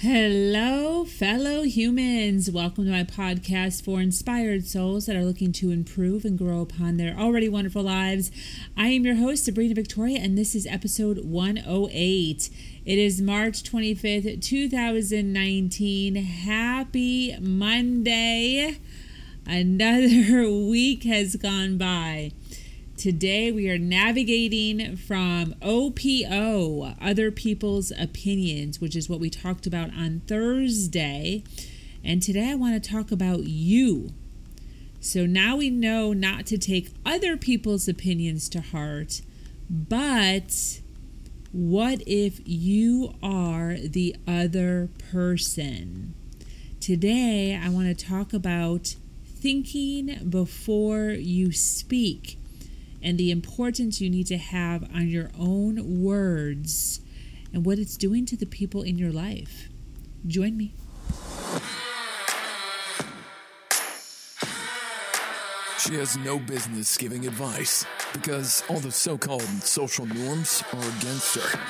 Hello, fellow humans. Welcome to my podcast for inspired souls that are looking to improve and grow upon their already wonderful lives. I am your host, Sabrina Victoria, and this is episode 108. It is March 25th, 2019. Happy Monday. Another week has gone by. Today we are navigating from OPO, Other People's Opinions, which is what we talked about on Thursday. And today I want to talk about you. So now we know not to take other people's opinions to heart, but what if you are the other person? Today I want to talk about thinking before you speak and the importance you need to have on your own words and what it's doing to the people in your life. Join me. She has no business giving advice because all the so called social norms are against her.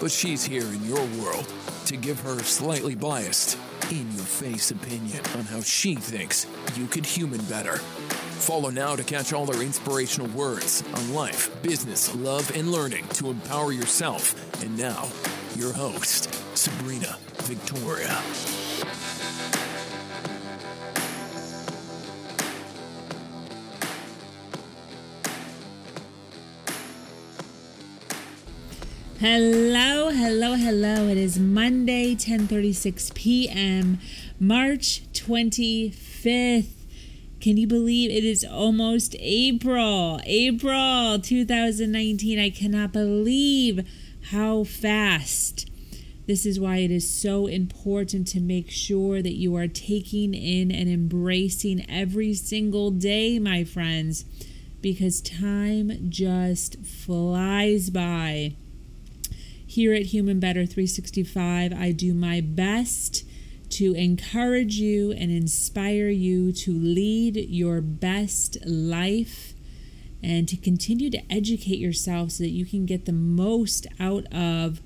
But she's here in your world to give her slightly biased in your face opinion on how she thinks you could human better. Follow now to catch all her inspirational words on life, business, love, and learning to empower yourself. And now, your host, Sabrina Victoria. Hello, hello, hello. It is Monday, 10:36 p.m., March 25th. Can you believe it is almost April? April 2019. I cannot believe how fast. This is why it is so important to make sure that you are taking in and embracing every single day, my friends, because time just flies by. Here at Human Better 365, I do my best to encourage you and inspire you to lead your best life and to continue to educate yourself so that you can get the most out of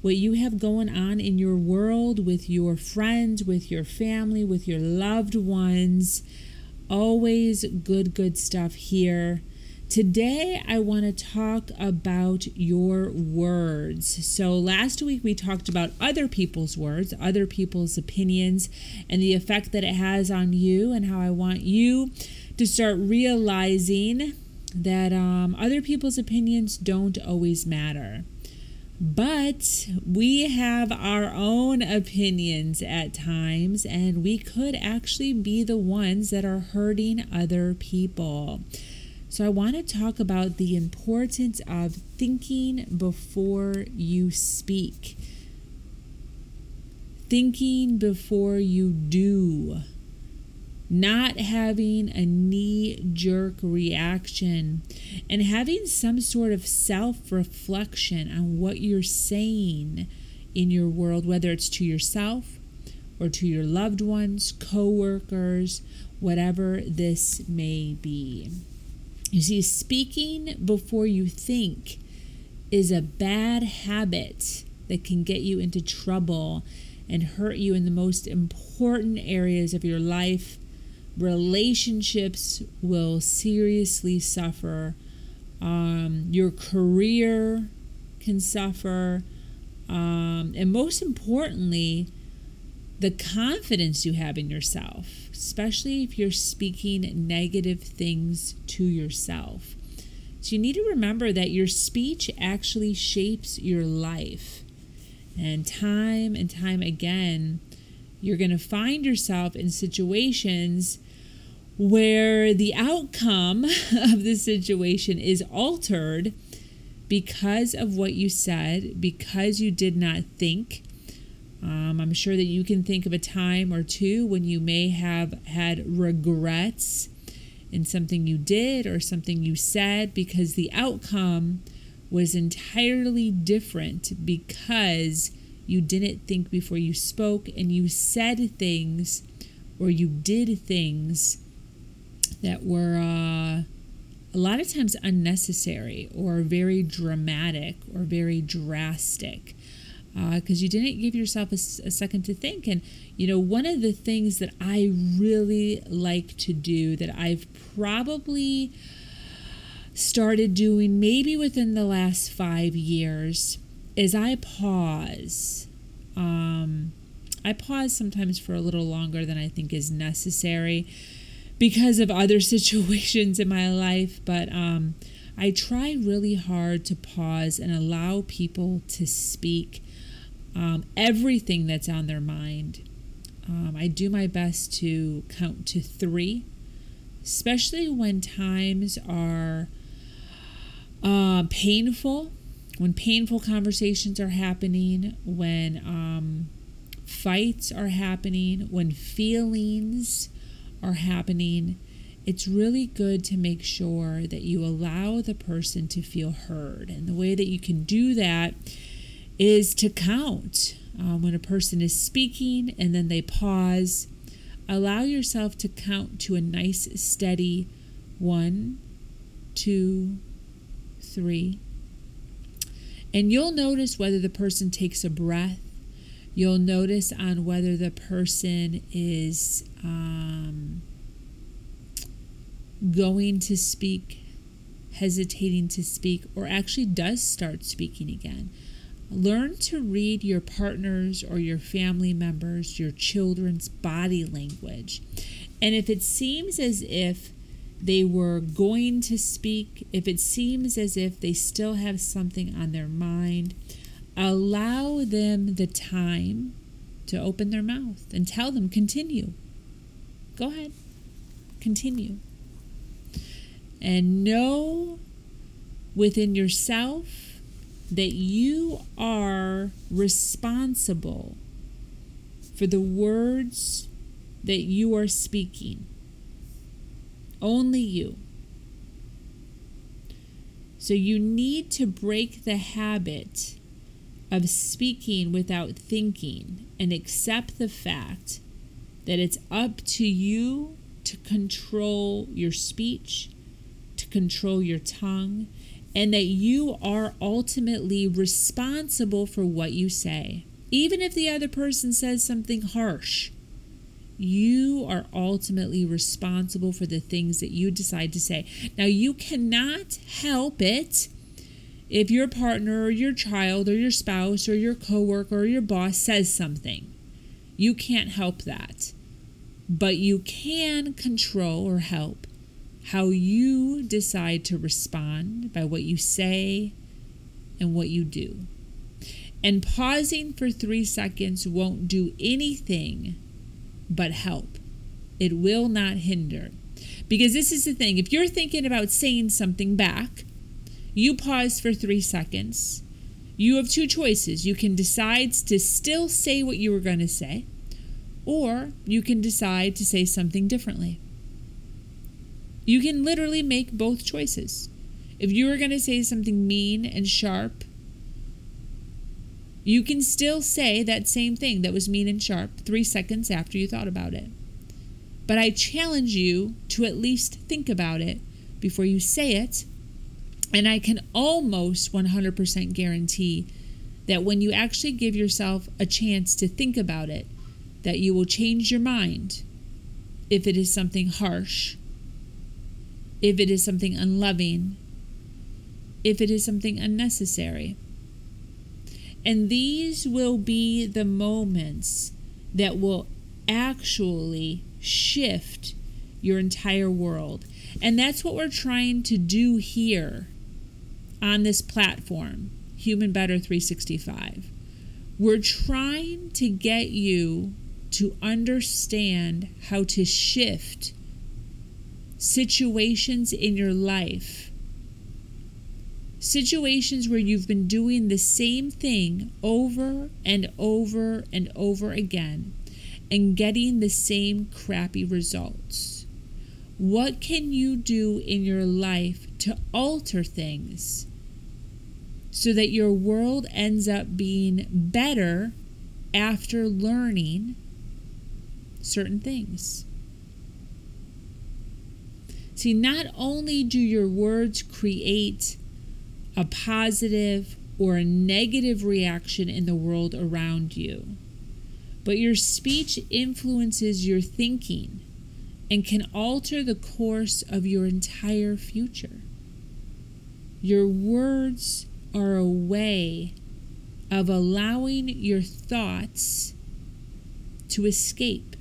what you have going on in your world with your friends, with your family, with your loved ones. Always good, good stuff here. Today, I want to talk about your words. So, last week we talked about other people's words, other people's opinions, and the effect that it has on you, and how I want you to start realizing that um, other people's opinions don't always matter. But we have our own opinions at times, and we could actually be the ones that are hurting other people. So, I want to talk about the importance of thinking before you speak, thinking before you do, not having a knee jerk reaction, and having some sort of self reflection on what you're saying in your world, whether it's to yourself or to your loved ones, coworkers, whatever this may be. You see, speaking before you think is a bad habit that can get you into trouble and hurt you in the most important areas of your life. Relationships will seriously suffer. Um, your career can suffer. Um, and most importantly, the confidence you have in yourself, especially if you're speaking negative things to yourself. So you need to remember that your speech actually shapes your life. And time and time again, you're going to find yourself in situations where the outcome of the situation is altered because of what you said, because you did not think, um, I'm sure that you can think of a time or two when you may have had regrets in something you did or something you said because the outcome was entirely different because you didn't think before you spoke and you said things or you did things that were uh, a lot of times unnecessary or very dramatic or very drastic because uh, you didn't give yourself a, a, second to think. And, you know, one of the things that I really like to do that I've probably started doing maybe within the last five years is I pause. Um, I pause sometimes for a little longer than I think is necessary because of other situations in my life, but um, I try really hard to pause and allow people to speak um, everything that's on their mind. Um, I do my best to count to three, especially when times are uh, painful, when painful conversations are happening, when um, fights are happening, when feelings are happening. It's really good to make sure that you allow the person to feel heard. And the way that you can do that is to count um, when a person is speaking and then they pause. Allow yourself to count to a nice, steady one, two, three. And you'll notice whether the person takes a breath. You'll notice on whether the person is um, going to speak, hesitating to speak, or actually does start speaking again. Learn to read your partner's or your family members, your children's body language. And if it seems as if they were going to speak, if it seems as if they still have something on their mind, allow them the time to open their mouth and tell them, continue. Go ahead, continue. And know within yourself that you are responsible for the words that you are speaking. Only you. So you need to break the habit of speaking without thinking and accept the fact that it's up to you to control your speech, to control your tongue, and that you are ultimately responsible for what you say. Even if the other person says something harsh, you are ultimately responsible for the things that you decide to say. Now, you cannot help it if your partner or your child or your spouse or your coworker or your boss says something. You can't help that. But you can control or help how you decide to respond by what you say and what you do. And pausing for three seconds won't do anything but help. It will not hinder. Because this is the thing if you're thinking about saying something back, you pause for three seconds. You have two choices. You can decide to still say what you were going to say, or you can decide to say something differently. You can literally make both choices. If you were going to say something mean and sharp, you can still say that same thing that was mean and sharp three seconds after you thought about it. But I challenge you to at least think about it before you say it. And I can almost 100% guarantee that when you actually give yourself a chance to think about it, that you will change your mind if it is something harsh if it is something unloving, if it is something unnecessary. And these will be the moments that will actually shift your entire world. And that's what we're trying to do here on this platform, Human Better 365. We're trying to get you to understand how to shift situations in your life, situations where you've been doing the same thing over and over and over again and getting the same crappy results. What can you do in your life to alter things so that your world ends up being better after learning certain things? See, not only do your words create a positive or a negative reaction in the world around you, but your speech influences your thinking and can alter the course of your entire future. Your words are a way of allowing your thoughts to escape.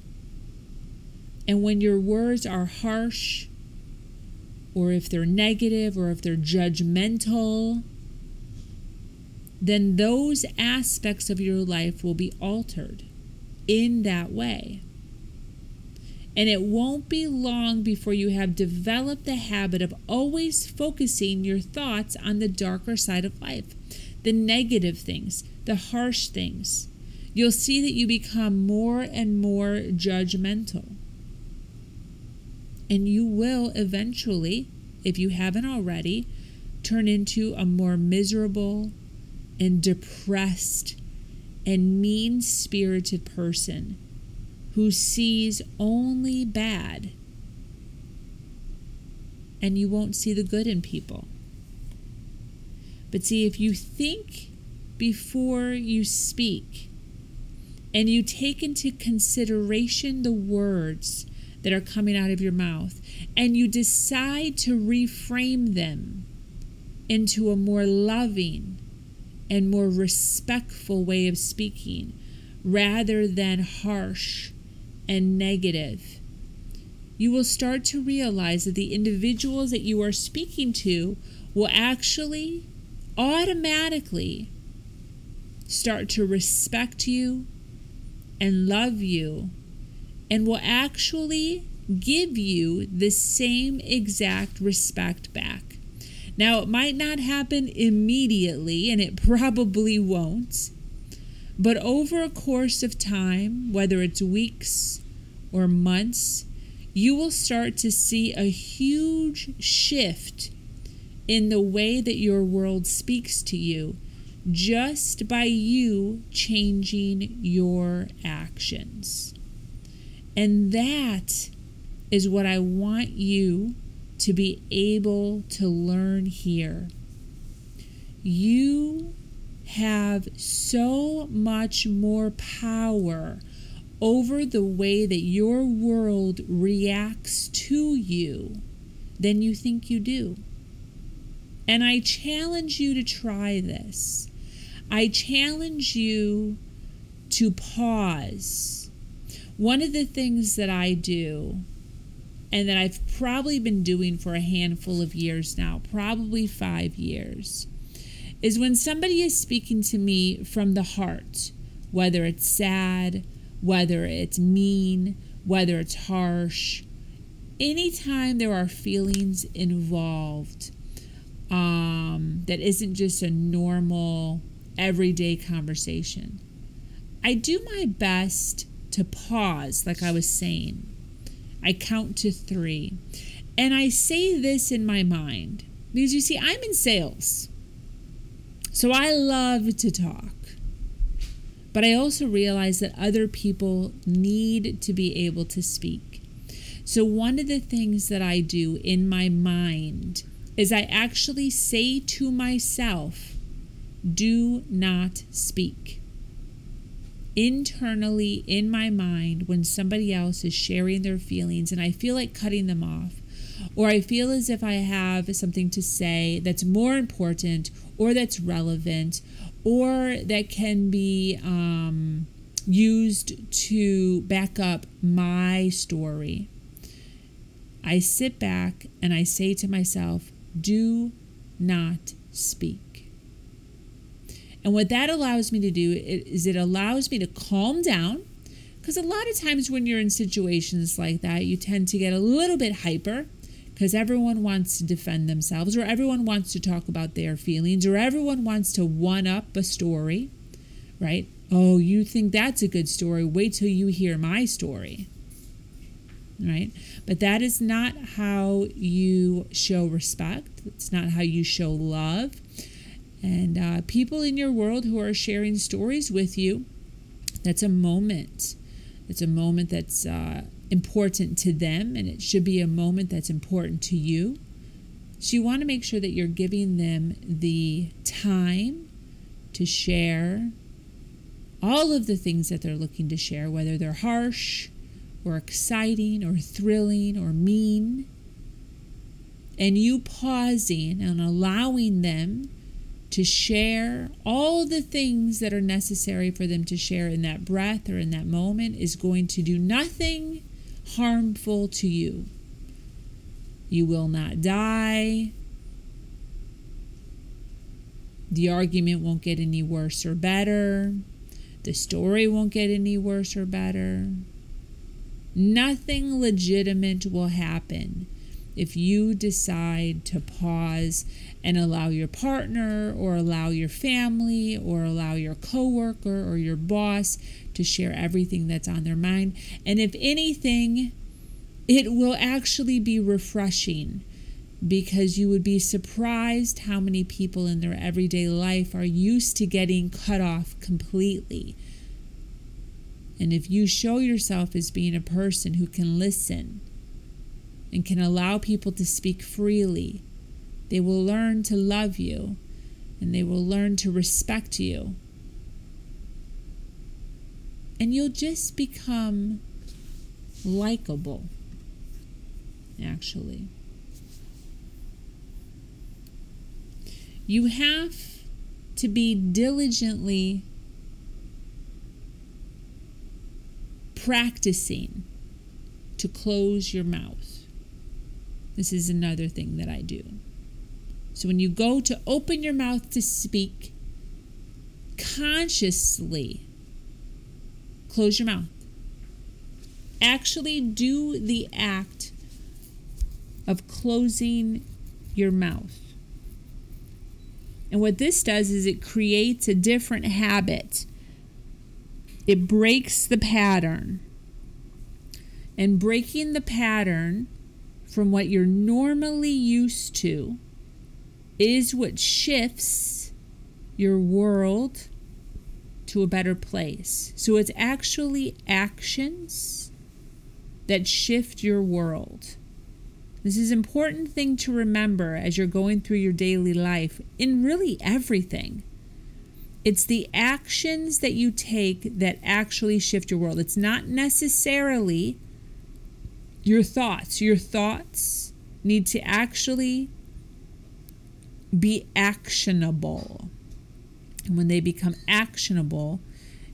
And when your words are harsh, or if they're negative, or if they're judgmental, then those aspects of your life will be altered in that way. And it won't be long before you have developed the habit of always focusing your thoughts on the darker side of life, the negative things, the harsh things. You'll see that you become more and more judgmental. And you will eventually, if you haven't already, turn into a more miserable and depressed and mean spirited person who sees only bad, and you won't see the good in people. But see, if you think before you speak, and you take into consideration the words that are coming out of your mouth, and you decide to reframe them into a more loving and more respectful way of speaking rather than harsh and negative, you will start to realize that the individuals that you are speaking to will actually automatically start to respect you and love you and will actually give you the same exact respect back. Now, it might not happen immediately, and it probably won't, but over a course of time, whether it's weeks or months, you will start to see a huge shift in the way that your world speaks to you just by you changing your actions. And that is what I want you to be able to learn here. You have so much more power over the way that your world reacts to you than you think you do. And I challenge you to try this. I challenge you to pause. One of the things that I do, and that I've probably been doing for a handful of years now, probably five years, is when somebody is speaking to me from the heart, whether it's sad, whether it's mean, whether it's harsh, anytime there are feelings involved um, that isn't just a normal, everyday conversation, I do my best to pause, like I was saying. I count to three. And I say this in my mind because you see, I'm in sales. So I love to talk. But I also realize that other people need to be able to speak. So, one of the things that I do in my mind is I actually say to myself, do not speak. Internally in my mind, when somebody else is sharing their feelings and I feel like cutting them off, or I feel as if I have something to say that's more important or that's relevant or that can be um, used to back up my story. I sit back and I say to myself, do not speak. And what that allows me to do is it allows me to calm down because a lot of times when you're in situations like that, you tend to get a little bit hyper because everyone wants to defend themselves or everyone wants to talk about their feelings or everyone wants to one up a story, right? Oh, you think that's a good story? Wait till you hear my story. Right? But that is not how you show respect. It's not how you show love. And uh, people in your world who are sharing stories with you, that's a moment. It's a moment that's uh, important to them and it should be a moment that's important to you. So you want to make sure that you're giving them the time to share all of the things that they're looking to share, whether they're harsh or exciting or thrilling or mean. And you pausing and allowing them to share all the things that are necessary for them to share in that breath or in that moment is going to do nothing harmful to you. You will not die. The argument won't get any worse or better. The story won't get any worse or better. Nothing legitimate will happen if you decide to pause and allow your partner or allow your family or allow your coworker or your boss to share everything that's on their mind. And if anything, it will actually be refreshing because you would be surprised how many people in their everyday life are used to getting cut off completely. And if you show yourself as being a person who can listen and can allow people to speak freely, they will learn to love you and they will learn to respect you. And you'll just become likable, actually. You have to be diligently practicing to close your mouth. This is another thing that I do. So when you go to open your mouth to speak, consciously close your mouth. Actually, do the act of closing your mouth. And what this does is it creates a different habit, it breaks the pattern. And breaking the pattern from what you're normally used to is what shifts your world to a better place. So it's actually actions that shift your world. This is an important thing to remember as you're going through your daily life in really everything. It's the actions that you take that actually shift your world. It's not necessarily your thoughts. Your thoughts need to actually be actionable. And when they become actionable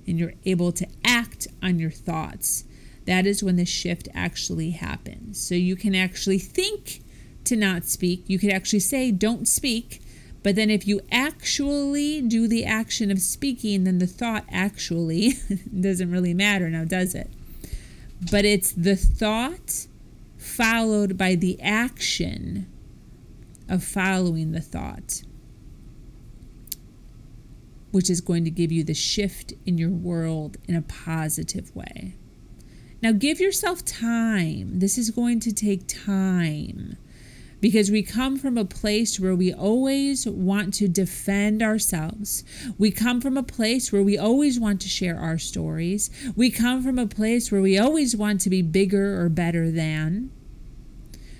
and you're able to act on your thoughts, that is when the shift actually happens. So you can actually think to not speak. You could actually say, don't speak. But then if you actually do the action of speaking, then the thought actually doesn't really matter now, does it? But it's the thought followed by the action of following the thought, which is going to give you the shift in your world in a positive way. Now, give yourself time. This is going to take time because we come from a place where we always want to defend ourselves. We come from a place where we always want to share our stories. We come from a place where we always want to be bigger or better than.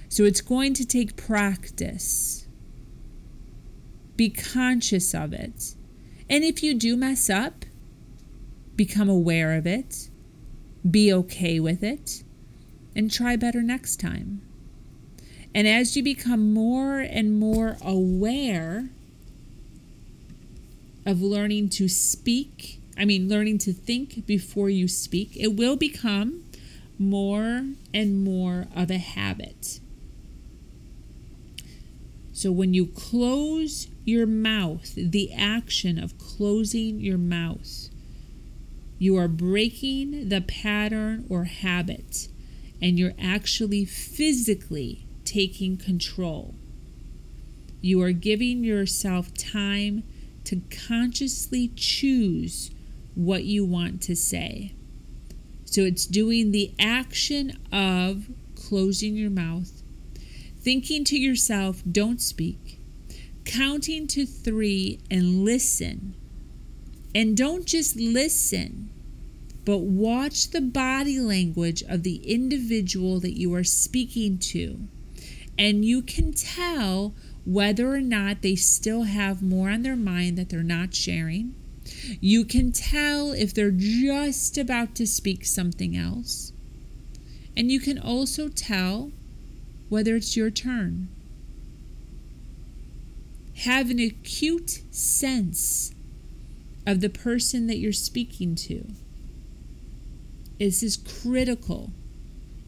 So it's going to take practice. Be conscious of it. And if you do mess up, become aware of it, be okay with it, and try better next time. And as you become more and more aware of learning to speak, I mean, learning to think before you speak, it will become more and more of a habit. So when you close your mouth, the action of closing your mouth, you are breaking the pattern or habit and you're actually physically taking control. You are giving yourself time to consciously choose what you want to say. So it's doing the action of closing your mouth thinking to yourself, don't speak, counting to three and listen. And don't just listen, but watch the body language of the individual that you are speaking to. And you can tell whether or not they still have more on their mind that they're not sharing. You can tell if they're just about to speak something else. And you can also tell whether it's your turn. Have an acute sense of the person that you're speaking to. This is critical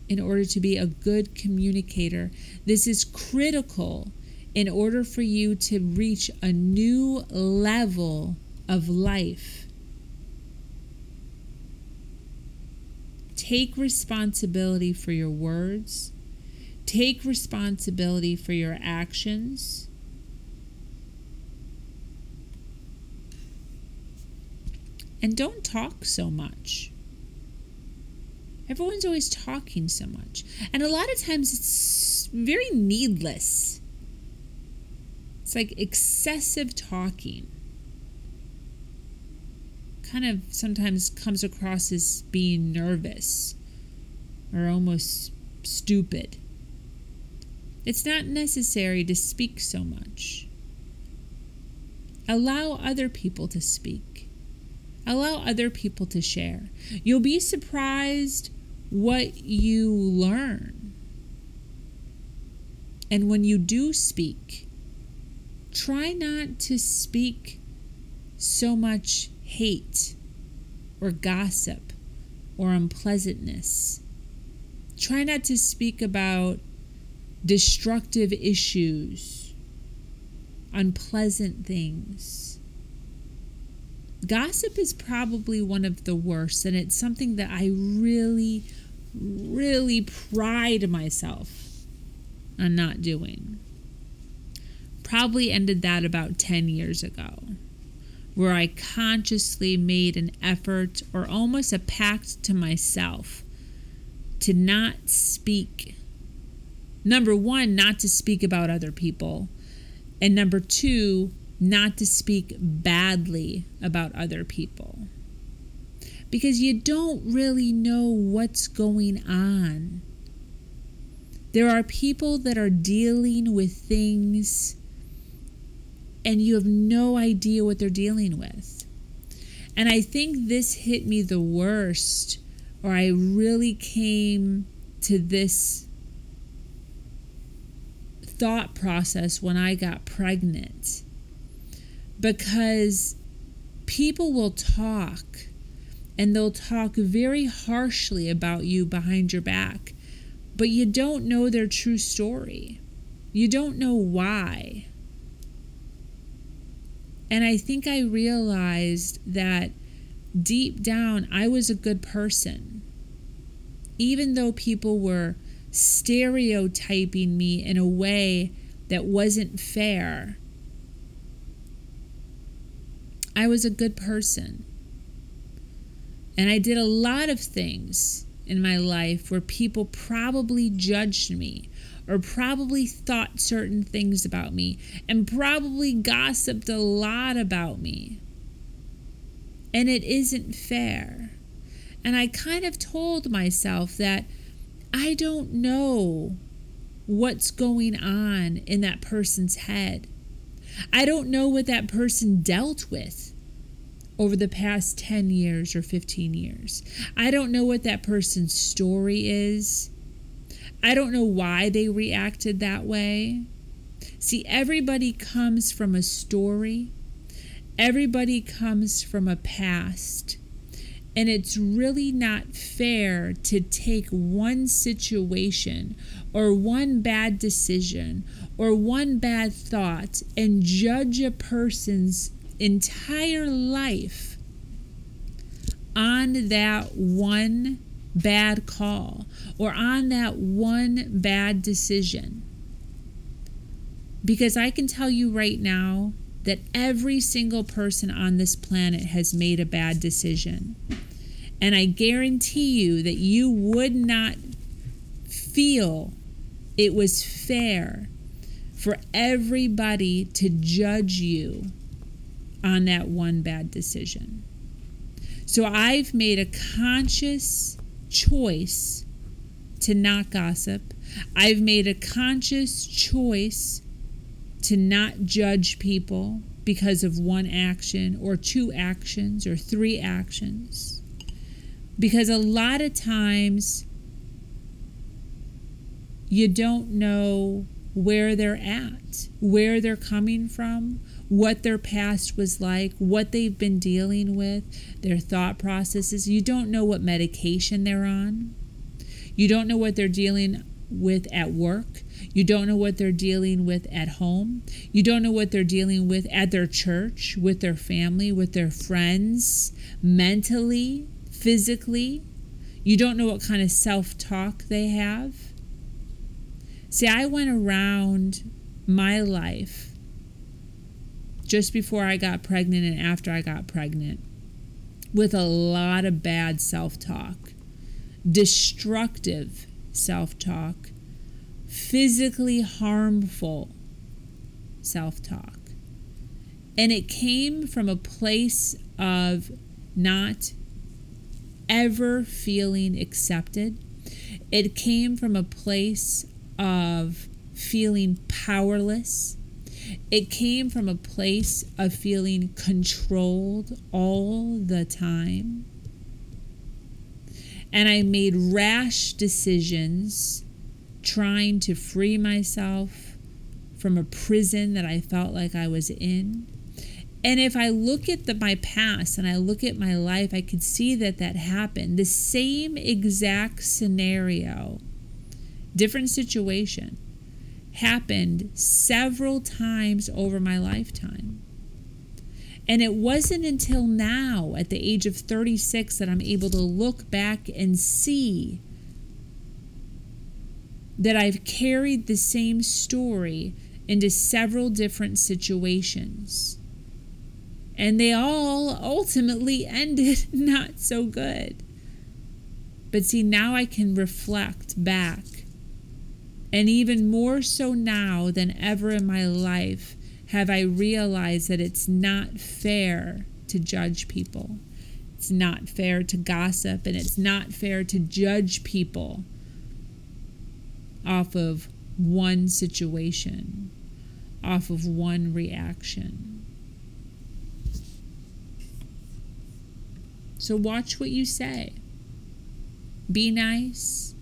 in order to be a good communicator. This is critical in order for you to reach a new level of life. Take responsibility for your words. Take responsibility for your actions. And don't talk so much. Everyone's always talking so much. And a lot of times it's very needless. It's like excessive talking. Kind of sometimes comes across as being nervous or almost stupid. It's not necessary to speak so much. Allow other people to speak. Allow other people to share. You'll be surprised what you learn. And when you do speak, try not to speak so much hate or gossip or unpleasantness. Try not to speak about destructive issues, unpleasant things gossip is probably one of the worst, and it's something that I really, really pride myself on not doing. Probably ended that about 10 years ago, where I consciously made an effort or almost a pact to myself to not speak. Number one, not to speak about other people. And number two, not to speak badly about other people because you don't really know what's going on. There are people that are dealing with things and you have no idea what they're dealing with. And I think this hit me the worst, or I really came to this thought process when I got pregnant because people will talk and they'll talk very harshly about you behind your back, but you don't know their true story. You don't know why. And I think I realized that deep down, I was a good person. Even though people were stereotyping me in a way that wasn't fair, I was a good person. And I did a lot of things in my life where people probably judged me or probably thought certain things about me and probably gossiped a lot about me. And it isn't fair. And I kind of told myself that I don't know what's going on in that person's head. I don't know what that person dealt with over the past 10 years or 15 years. I don't know what that person's story is. I don't know why they reacted that way. See, everybody comes from a story, everybody comes from a past. And it's really not fair to take one situation or one bad decision or one bad thought and judge a person's entire life on that one bad call or on that one bad decision. Because I can tell you right now that every single person on this planet has made a bad decision. And I guarantee you that you would not feel it was fair for everybody to judge you on that one bad decision. So I've made a conscious choice to not gossip. I've made a conscious choice to not judge people because of one action or two actions or three actions. Because a lot of times you don't know where they're at, where they're coming from, what their past was like, what they've been dealing with, their thought processes. You don't know what medication they're on. You don't know what they're dealing with at work. You don't know what they're dealing with at home. You don't know what they're dealing with at their church, with their family, with their friends, mentally, physically. You don't know what kind of self talk they have. See, I went around my life just before I got pregnant and after I got pregnant with a lot of bad self talk, destructive self talk, physically harmful self talk. And it came from a place of not ever feeling accepted. It came from a place of feeling powerless. It came from a place of feeling controlled all the time. And I made rash decisions trying to free myself from a prison that I felt like I was in. And if I look at the, my past and I look at my life, I could see that that happened. The same exact scenario, different situation, happened several times over my lifetime. And it wasn't until now, at the age of 36, that I'm able to look back and see that I've carried the same story into several different situations. And they all ultimately ended not so good. But see, now I can reflect back. And even more so now than ever in my life, have I realized that it's not fair to judge people. It's not fair to gossip, and it's not fair to judge people off of one situation, off of one reaction. So watch what you say. Be nice.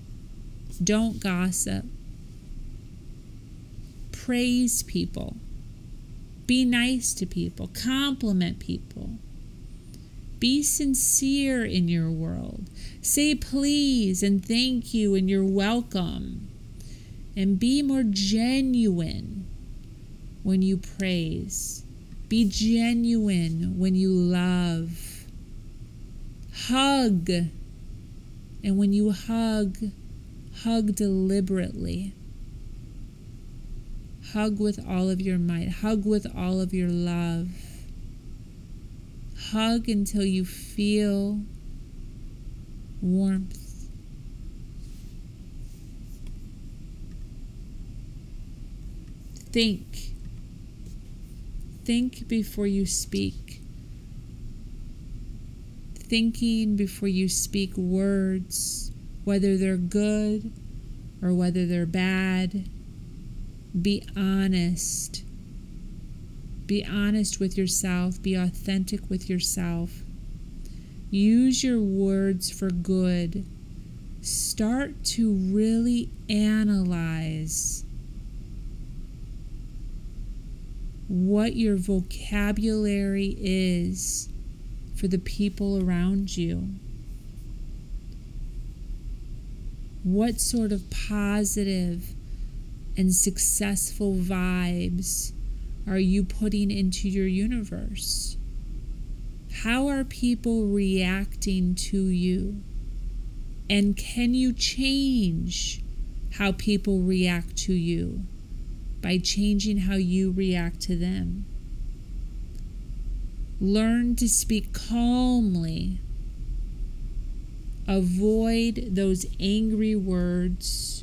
Don't gossip. Praise people. Be nice to people. Compliment people. Be sincere in your world. Say please and thank you and you're welcome and be more genuine when you praise. Be genuine when you love. Hug. And when you hug, hug deliberately. Hug with all of your might. Hug with all of your love. Hug until you feel warmth Think. Think before you speak. Thinking before you speak words, whether they're good or whether they're bad. Be honest. Be honest with yourself. Be authentic with yourself. Use your words for good. Start to really analyze what your vocabulary is for the people around you. What sort of positive and successful vibes are you putting into your universe? How are people reacting to you? And can you change how people react to you? by changing how you react to them. Learn to speak calmly. Avoid those angry words.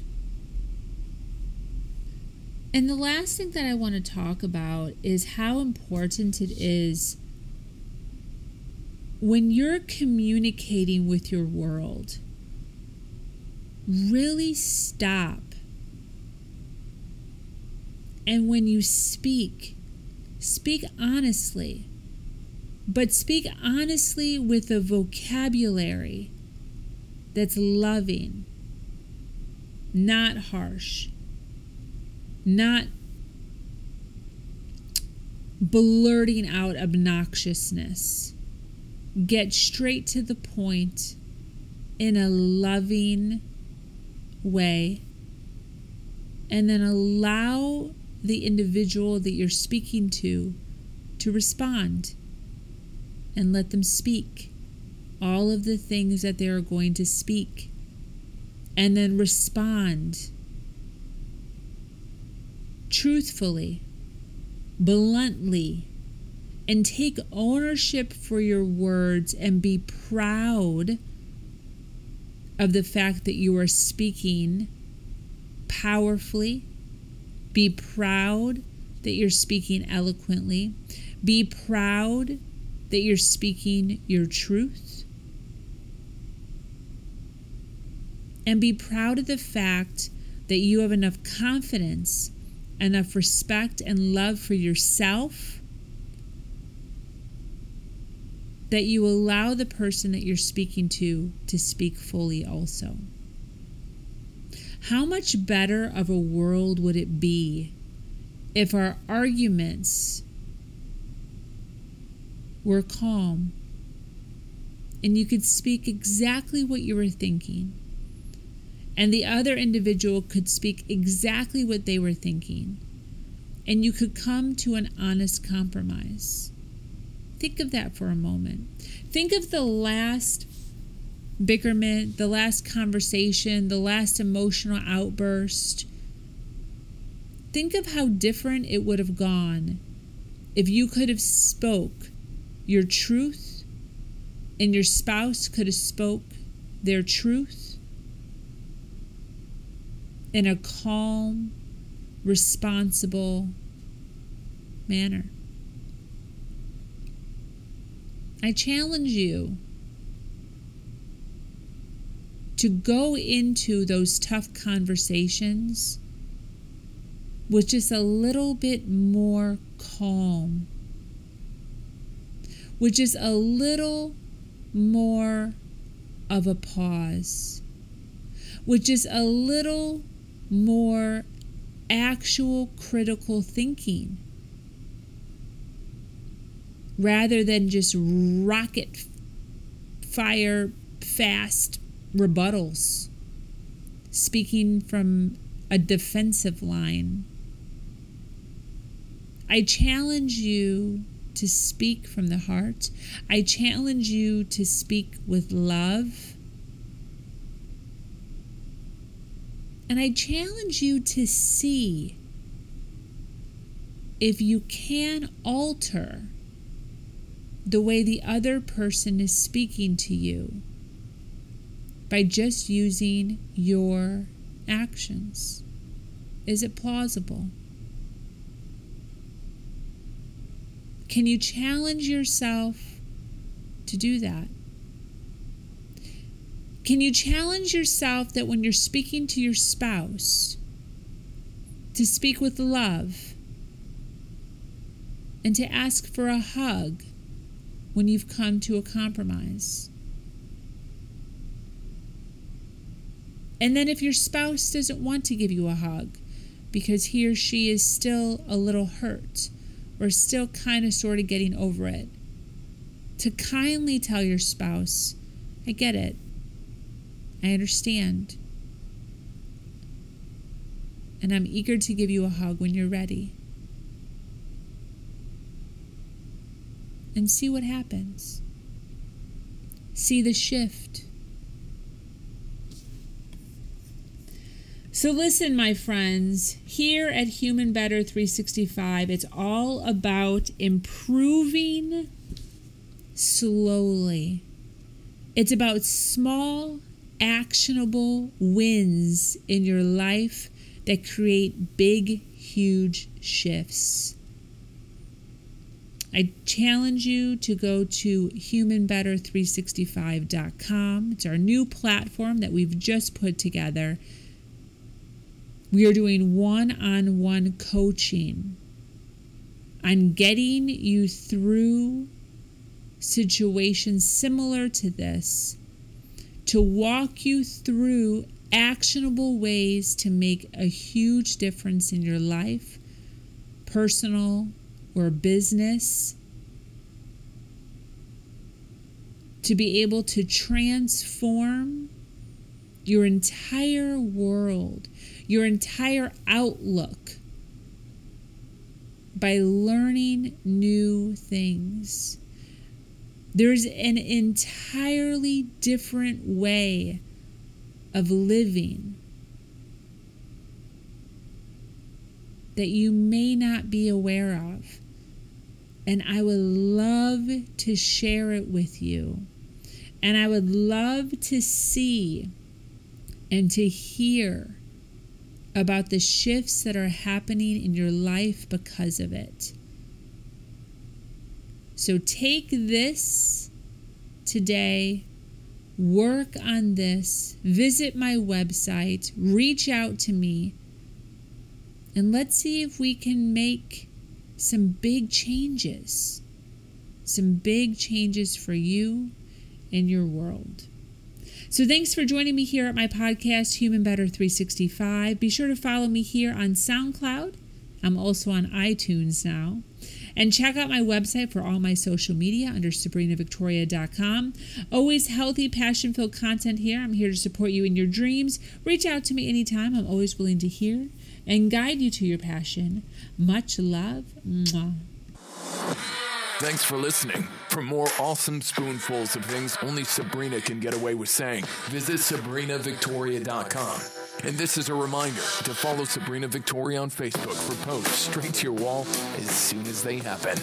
And the last thing that I want to talk about is how important it is when you're communicating with your world, really stop. And when you speak, speak honestly, but speak honestly with a vocabulary that's loving, not harsh, not blurting out obnoxiousness. Get straight to the point in a loving way, and then allow the individual that you're speaking to to respond and let them speak all of the things that they are going to speak and then respond truthfully, bluntly, and take ownership for your words and be proud of the fact that you are speaking powerfully. Be proud that you're speaking eloquently. Be proud that you're speaking your truth. And be proud of the fact that you have enough confidence, enough respect, and love for yourself that you allow the person that you're speaking to to speak fully also. How much better of a world would it be if our arguments were calm and you could speak exactly what you were thinking? And the other individual could speak exactly what they were thinking, and you could come to an honest compromise. Think of that for a moment. Think of the last bickerment, the last conversation, the last emotional outburst. Think of how different it would have gone if you could have spoke your truth and your spouse could have spoke their truth in a calm, responsible manner. I challenge you to go into those tough conversations with just a little bit more calm, with just a little more of a pause, with just a little more actual critical thinking rather than just rocket fire fast rebuttals, speaking from a defensive line. I challenge you to speak from the heart. I challenge you to speak with love. And I challenge you to see if you can alter the way the other person is speaking to you by just using your actions. Is it plausible? Can you challenge yourself to do that? Can you challenge yourself that when you're speaking to your spouse, to speak with love and to ask for a hug when you've come to a compromise? And then if your spouse doesn't want to give you a hug because he or she is still a little hurt or still kind of sort of getting over it, to kindly tell your spouse, I get it. I understand. And I'm eager to give you a hug when you're ready. And see what happens. See the shift. So, listen, my friends, here at Human Better 365, it's all about improving slowly. It's about small, actionable wins in your life that create big, huge shifts. I challenge you to go to humanbetter365.com. It's our new platform that we've just put together. We are doing one on one coaching on getting you through situations similar to this to walk you through actionable ways to make a huge difference in your life, personal or business, to be able to transform your entire world, your entire outlook by learning new things. There's an entirely different way of living that you may not be aware of. And I would love to share it with you. And I would love to see and to hear about the shifts that are happening in your life because of it. So take this today, work on this, visit my website, reach out to me, and let's see if we can make some big changes. Some big changes for you and your world. So, thanks for joining me here at my podcast, Human Better 365. Be sure to follow me here on SoundCloud. I'm also on iTunes now. And check out my website for all my social media under sabrinavictoria.com. Always healthy, passion filled content here. I'm here to support you in your dreams. Reach out to me anytime. I'm always willing to hear and guide you to your passion. Much love. Mwah. Thanks for listening. For more awesome spoonfuls of things only Sabrina can get away with saying, visit SabrinaVictoria.com. And this is a reminder to follow Sabrina Victoria on Facebook for posts straight to your wall as soon as they happen.